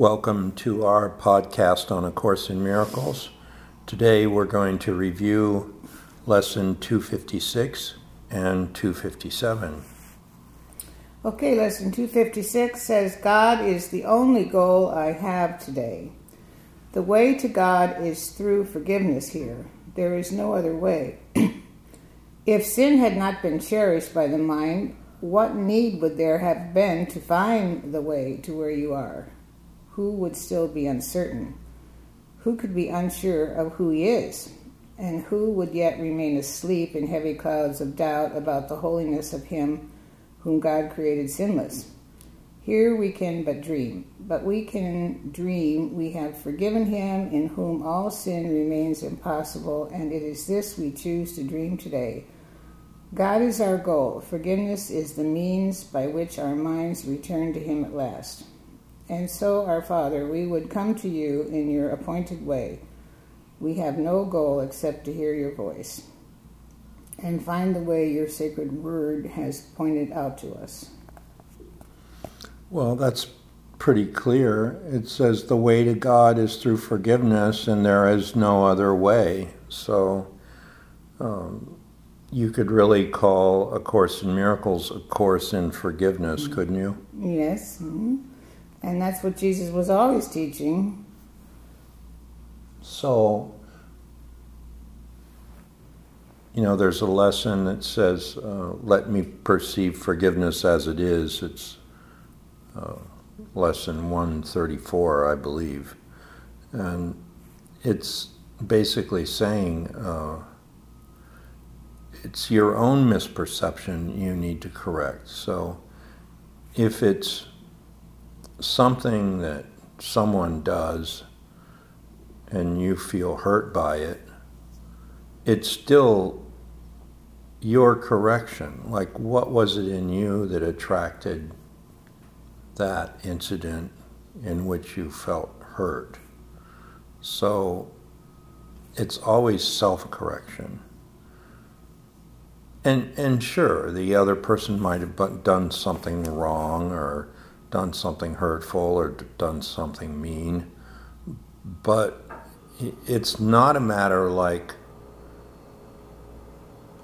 Welcome to our podcast on A Course in Miracles. Today we're going to review lesson 256 and 257. Okay, lesson 256 says God is the only goal I have today. The way to God is through forgiveness here. There is no other way. if sin had not been cherished by the mind, what need would there have been to find the way to where you are? Who would still be uncertain? Who could be unsure of who he is? And who would yet remain asleep in heavy clouds of doubt about the holiness of him whom God created sinless? Here we can but dream, but we can dream we have forgiven him in whom all sin remains impossible, and it is this we choose to dream today. God is our goal. Forgiveness is the means by which our minds return to him at last. And so, our Father, we would come to you in your appointed way. We have no goal except to hear your voice and find the way your sacred word has pointed out to us. Well, that's pretty clear. It says the way to God is through forgiveness, and there is no other way. So, um, you could really call A Course in Miracles a course in forgiveness, couldn't you? Yes. Mm-hmm. And that's what Jesus was always teaching. So, you know, there's a lesson that says, uh, let me perceive forgiveness as it is. It's uh, lesson 134, I believe. And it's basically saying uh, it's your own misperception you need to correct. So if it's something that someone does and you feel hurt by it, it's still your correction. Like, what was it in you that attracted that incident in which you felt hurt? So, it's always self correction. And, and sure, the other person might have done something wrong or done something hurtful or done something mean. But it's not a matter like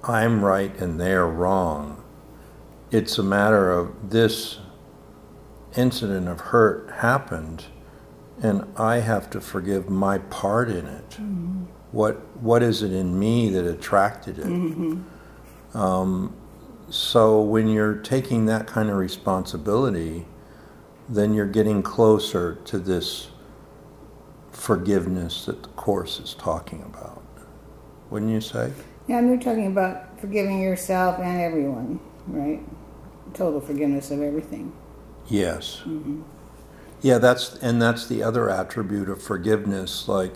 I'm right and they're wrong. It's a matter of this incident of hurt happened and I have to forgive my part in it. Mm-hmm. What what is it in me that attracted it? Mm-hmm. Um, so when you're taking that kind of responsibility, then you're getting closer to this forgiveness that the Course is talking about. Wouldn't you say? Yeah, and you're talking about forgiving yourself and everyone, right? Total forgiveness of everything. Yes. Mm-hmm. Yeah, that's and that's the other attribute of forgiveness. Like,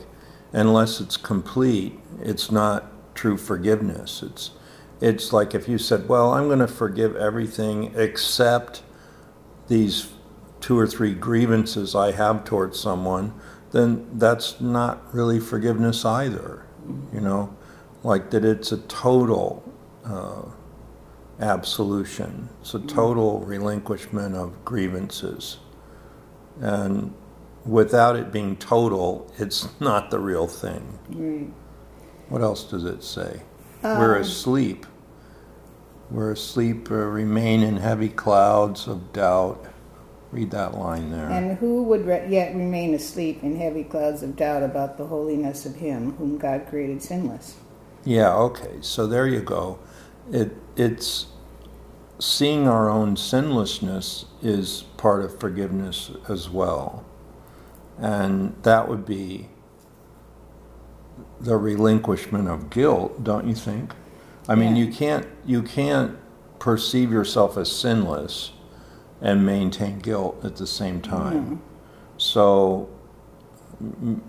unless it's complete, it's not true forgiveness. It's it's like if you said, "Well, I'm going to forgive everything except these two or three grievances I have towards someone, then that's not really forgiveness either. You know, like that it's a total uh, absolution, it's a total relinquishment of grievances. And without it being total, it's not the real thing. Right. What else does it say? Um, We're asleep. We're asleep, uh, remain in heavy clouds of doubt Read that line there. And who would re- yet remain asleep in heavy clouds of doubt about the holiness of Him whom God created sinless? Yeah, okay. So there you go. It, it's seeing our own sinlessness is part of forgiveness as well. And that would be the relinquishment of guilt, don't you think? I mean, yeah. you can't you can't perceive yourself as sinless and maintain guilt at the same time. Mm. So m-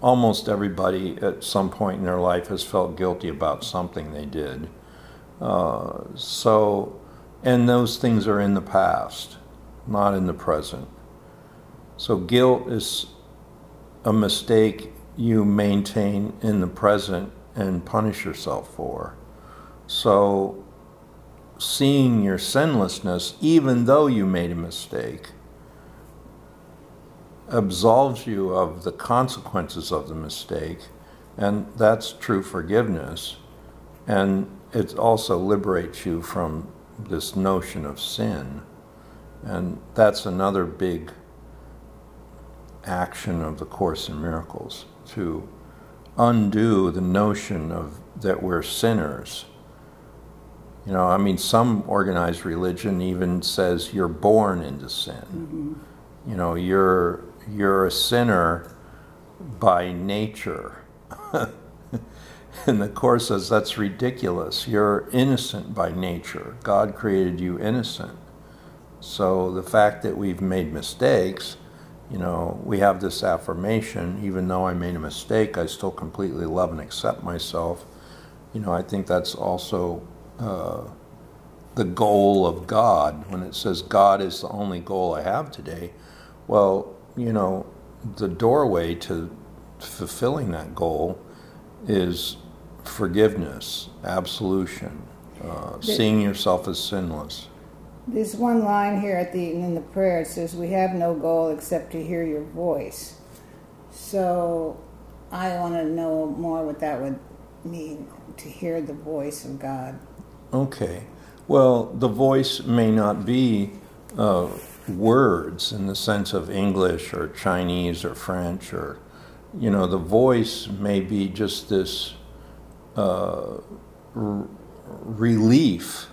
almost everybody at some point in their life has felt guilty about something they did. Uh, so, and those things are in the past, not in the present. So, guilt is a mistake you maintain in the present and punish yourself for. So, seeing your sinlessness, even though you made a mistake, absolves you of the consequences of the mistake, and that's true forgiveness. And it also liberates you from this notion of sin. And that's another big action of the Course in Miracles to undo the notion of that we're sinners. You know, I mean, some organized religion even says you're born into sin. Mm-hmm. You know, you're you're a sinner by nature. and the Course says that's ridiculous. You're innocent by nature. God created you innocent. So the fact that we've made mistakes you know, we have this affirmation, even though I made a mistake, I still completely love and accept myself. You know, I think that's also uh, the goal of God. When it says God is the only goal I have today, well, you know, the doorway to fulfilling that goal is forgiveness, absolution, uh, seeing yourself as sinless. There's one line here at the in the prayer. It says, "We have no goal except to hear your voice." So, I want to know more what that would mean to hear the voice of God. Okay. Well, the voice may not be uh, words in the sense of English or Chinese or French or, you know, the voice may be just this uh, r- relief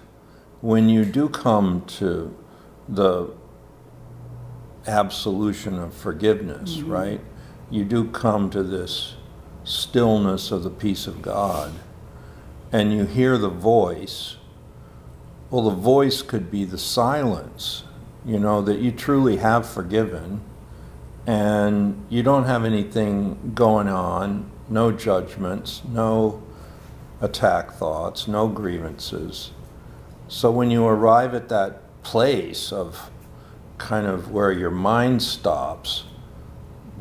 when you do come to the absolution of forgiveness, mm-hmm. right? You do come to this stillness of the peace of God, and you hear the voice. Well, the voice could be the silence, you know, that you truly have forgiven, and you don't have anything going on, no judgments, no attack thoughts, no grievances so when you arrive at that place of kind of where your mind stops,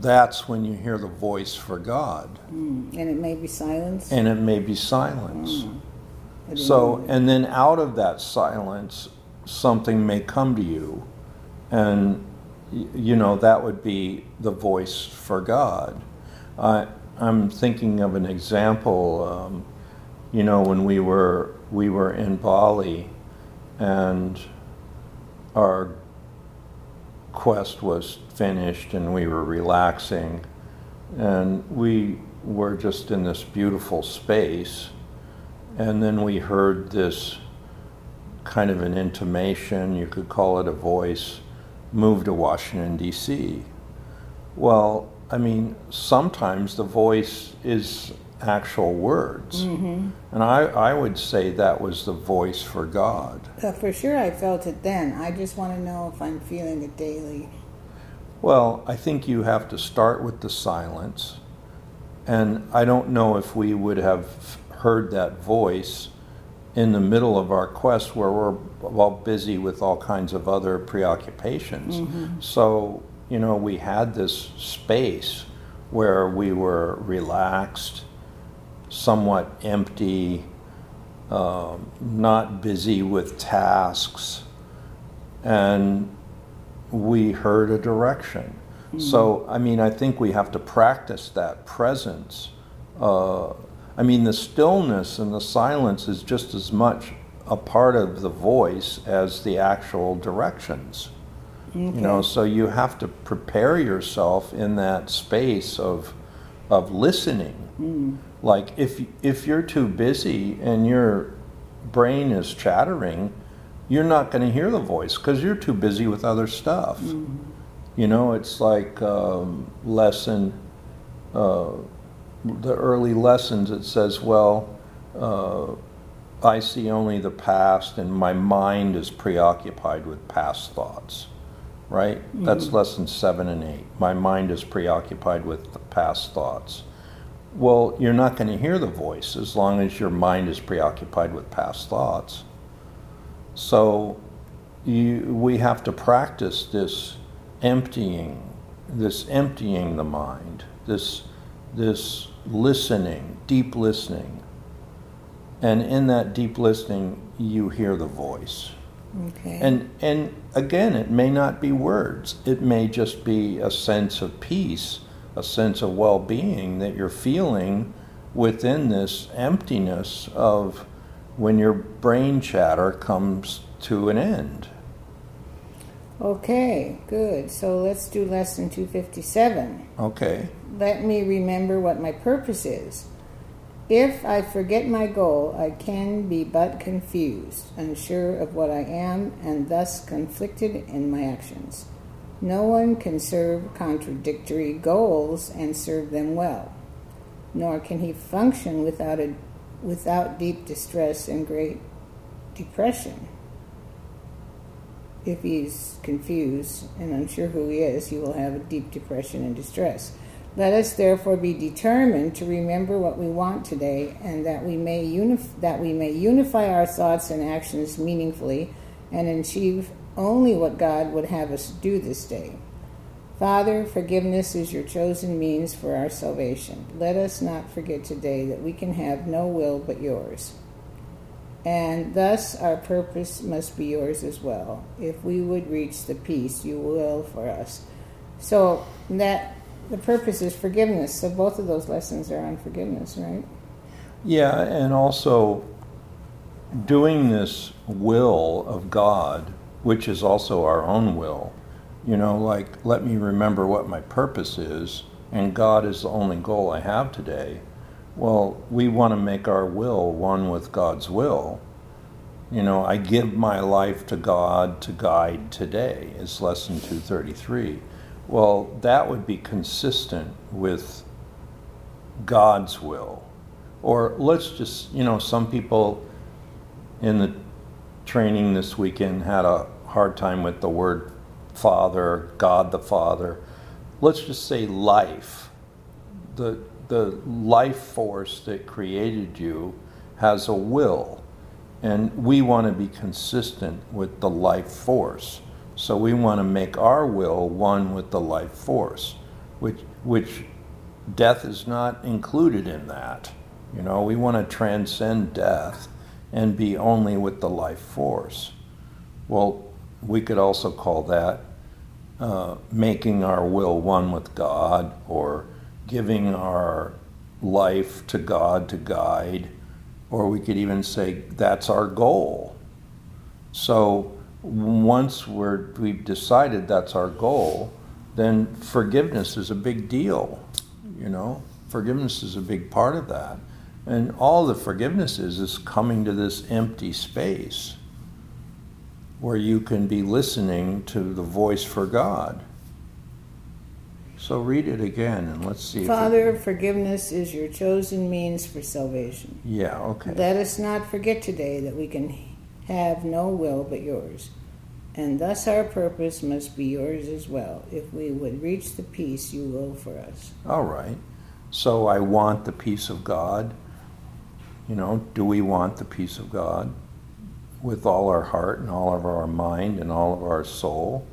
that's when you hear the voice for God. Mm. And it may be silence. And it may be silence. Mm. So, and then out of that silence, something may come to you. And, you know, that would be the voice for God. I, I'm thinking of an example. Um, you know, when we were we were in Bali, and our quest was finished, and we were relaxing, and we were just in this beautiful space, and then we heard this kind of an intimation, you could call it a voice, move to Washington, D.C. Well, I mean, sometimes the voice is actual words. Mm-hmm. And I, I would say that was the voice for God. Uh, for sure, I felt it then. I just want to know if I'm feeling it daily. Well, I think you have to start with the silence. And I don't know if we would have heard that voice in the middle of our quest where we're all busy with all kinds of other preoccupations. Mm-hmm. So, you know, we had this space where we were relaxed somewhat empty, uh, not busy with tasks, and we heard a direction. Mm-hmm. So, I mean, I think we have to practice that presence. Uh, I mean, the stillness and the silence is just as much a part of the voice as the actual directions. Okay. You know, so you have to prepare yourself in that space of of listening. Mm. Like if if you're too busy and your brain is chattering, you're not going to hear the voice because you're too busy with other stuff. Mm-hmm. You know, it's like um, lesson, uh, the early lessons. It says, well. Uh, I see only the past, and my mind is preoccupied with past thoughts. Right? Mm-hmm. That's lesson seven and eight. My mind is preoccupied with the past thoughts. Well, you're not going to hear the voice as long as your mind is preoccupied with past thoughts. So you, we have to practice this emptying, this emptying the mind, this, this listening, deep listening. And in that deep listening, you hear the voice. Okay. And and again, it may not be words. It may just be a sense of peace, a sense of well-being that you're feeling within this emptiness of when your brain chatter comes to an end. okay, good. So let's do lesson 257. Okay. Let me remember what my purpose is. If I forget my goal, I can be but confused, unsure of what I am, and thus conflicted in my actions. No one can serve contradictory goals and serve them well, nor can he function without, a, without deep distress and great depression. If he's confused and unsure who he is, he will have a deep depression and distress. Let us therefore be determined to remember what we want today, and that we may unif- that we may unify our thoughts and actions meaningfully, and achieve only what God would have us do this day. Father, forgiveness is your chosen means for our salvation. Let us not forget today that we can have no will but yours. And thus our purpose must be yours as well, if we would reach the peace you will for us. So that the purpose is forgiveness. So both of those lessons are on forgiveness, right? Yeah, and also doing this will of God, which is also our own will. You know, like, let me remember what my purpose is, and God is the only goal I have today. Well, we want to make our will one with God's will. You know, I give my life to God to guide today, is lesson 233. Well, that would be consistent with God's will. Or let's just, you know, some people in the training this weekend had a hard time with the word Father, God the Father. Let's just say life. The, the life force that created you has a will, and we want to be consistent with the life force. So we want to make our will one with the life force, which, which death is not included in that. You know, we want to transcend death and be only with the life force. Well, we could also call that uh, making our will one with God or giving our life to God to guide, or we could even say that's our goal. So once we're, we've decided that's our goal, then forgiveness is a big deal. You know, forgiveness is a big part of that. And all the forgiveness is is coming to this empty space where you can be listening to the voice for God. So read it again and let's see. Father, if it, forgiveness is your chosen means for salvation. yeah, okay. Let us not forget today that we can have no will but yours, and thus our purpose must be yours as well, if we would reach the peace you will for us. All right. So I want the peace of God. You know, do we want the peace of God with all our heart and all of our mind and all of our soul?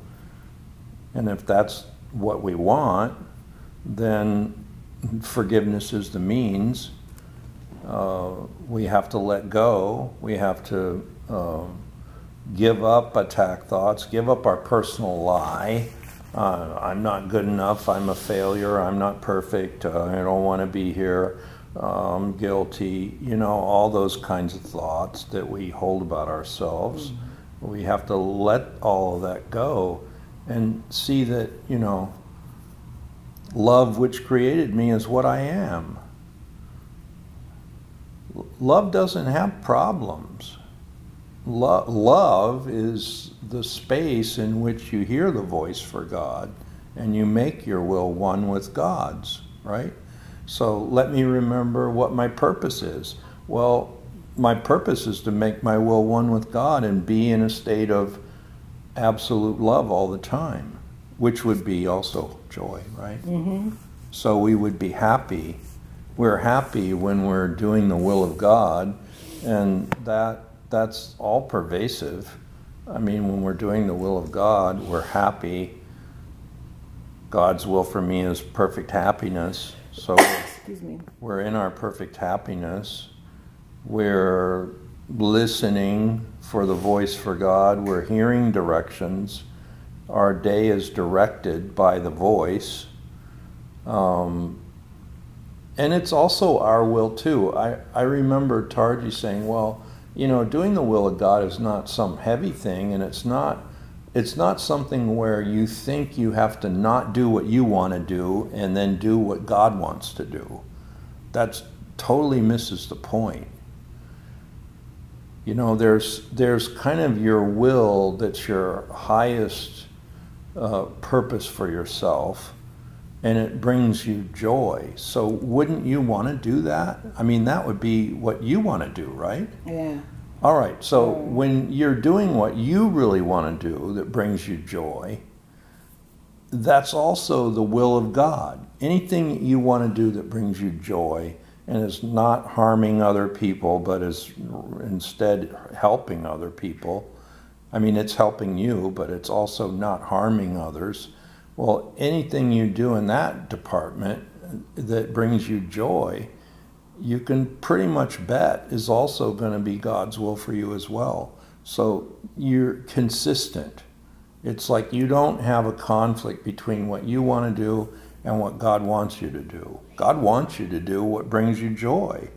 And if that's what we want, then forgiveness is the means. Uh, we have to let go. We have to uh, give up attack thoughts, give up our personal lie. Uh, I'm not good enough. I'm a failure. I'm not perfect. Uh, I don't want to be here. I'm guilty. You know, all those kinds of thoughts that we hold about ourselves. Mm-hmm. We have to let all of that go and see that, you know, love which created me is what I am. Love doesn't have problems. Lo- love is the space in which you hear the voice for God and you make your will one with God's, right? So let me remember what my purpose is. Well, my purpose is to make my will one with God and be in a state of absolute love all the time, which would be also joy, right? Mm-hmm. So we would be happy. We're happy when we're doing the will of God, and that that's all pervasive. I mean, when we're doing the will of God, we're happy. God's will for me is perfect happiness. So Excuse me. we're in our perfect happiness. We're listening for the voice for God. We're hearing directions. Our day is directed by the voice. Um, and it's also our will too. I, I remember Tarji saying, well, you know, doing the will of God is not some heavy thing, and it's not it's not something where you think you have to not do what you want to do and then do what God wants to do. That totally misses the point. You know, there's there's kind of your will that's your highest uh, purpose for yourself, and it brings you joy. So, wouldn't you want to do that? I mean, that would be what you want to do, right? Yeah. All right. So, when you're doing what you really want to do that brings you joy, that's also the will of God. Anything you want to do that brings you joy and is not harming other people, but is instead helping other people. I mean, it's helping you, but it's also not harming others. Well, anything you do in that department that brings you joy, you can pretty much bet is also going to be God's will for you as well. So you're consistent. It's like you don't have a conflict between what you want to do and what God wants you to do. God wants you to do what brings you joy.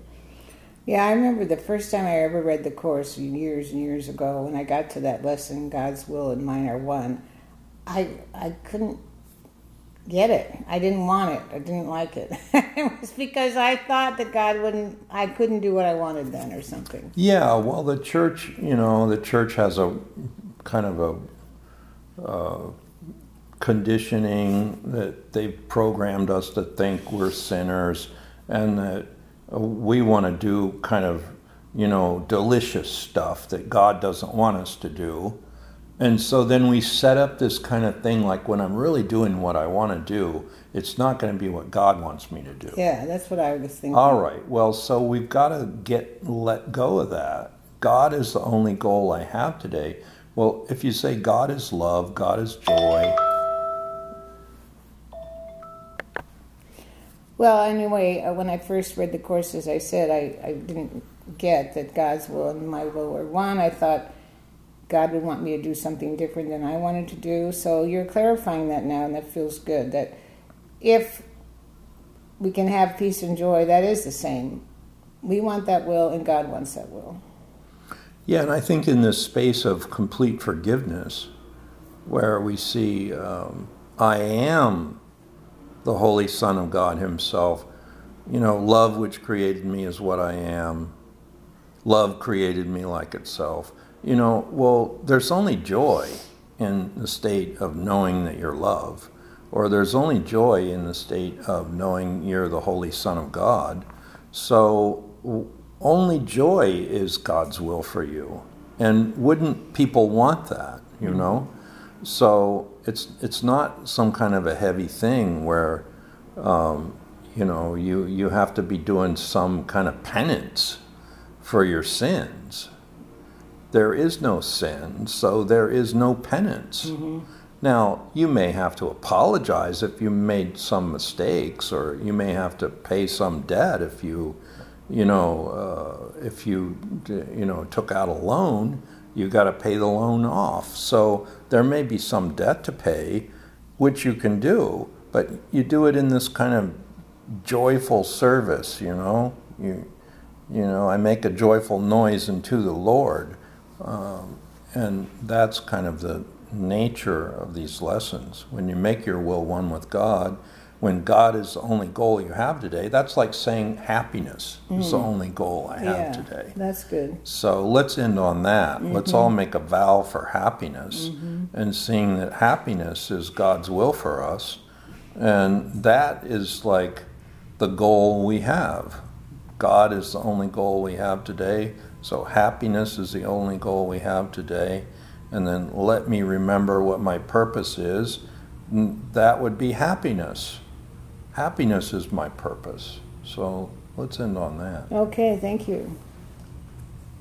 Yeah, I remember the first time I ever read the course years and years ago when I got to that lesson, God's will and mine are one. I I couldn't get it. I didn't want it. I didn't like it. it was because I thought that God wouldn't I couldn't do what I wanted then or something. Yeah, well the church, you know, the church has a kind of a uh, conditioning that they've programmed us to think we're sinners and that we want to do kind of, you know, delicious stuff that God doesn't want us to do. And so then we set up this kind of thing like when I'm really doing what I want to do, it's not going to be what God wants me to do. Yeah, that's what I was thinking. All right. Well, so we've got to get let go of that. God is the only goal I have today. Well, if you say God is love, God is joy, Well, anyway, uh, when I first read the course, as I said, I, I didn't get that God's will and my will were one. I thought God would want me to do something different than I wanted to do. So you're clarifying that now, and that feels good. That if we can have peace and joy, that is the same. We want that will, and God wants that will. Yeah, and I think in this space of complete forgiveness, where we see um, I am the Holy Son of God Himself. You know, love which created me is what I am. Love created me like itself. You know, well, there's only joy in the state of knowing that you're love, or there's only joy in the state of knowing you're the Holy Son of God. So, only joy is God's will for you. And wouldn't people want that, you know? So it's it's not some kind of a heavy thing where um, you know you you have to be doing some kind of penance for your sins. There is no sin, so there is no penance. Mm-hmm. Now, you may have to apologize if you made some mistakes, or you may have to pay some debt if you, you know, uh, if you, you know, took out a loan you got to pay the loan off. So there may be some debt to pay, which you can do, but you do it in this kind of joyful service, you know. You, you know, I make a joyful noise unto the Lord. Um, and that's kind of the nature of these lessons. When you make your will one with God, when God is the only goal you have today, that's like saying happiness mm. is the mm. only goal I have yeah, today. That's good. So let's end on that. Mm-hmm. Let's all make a vow for happiness mm-hmm. and seeing that happiness is God's will for us. And that is like the goal we have. God is the only goal we have today. So happiness is the only goal we have today. And then let me remember what my purpose is. That would be happiness happiness is my purpose. So let's end on that. Okay, thank you.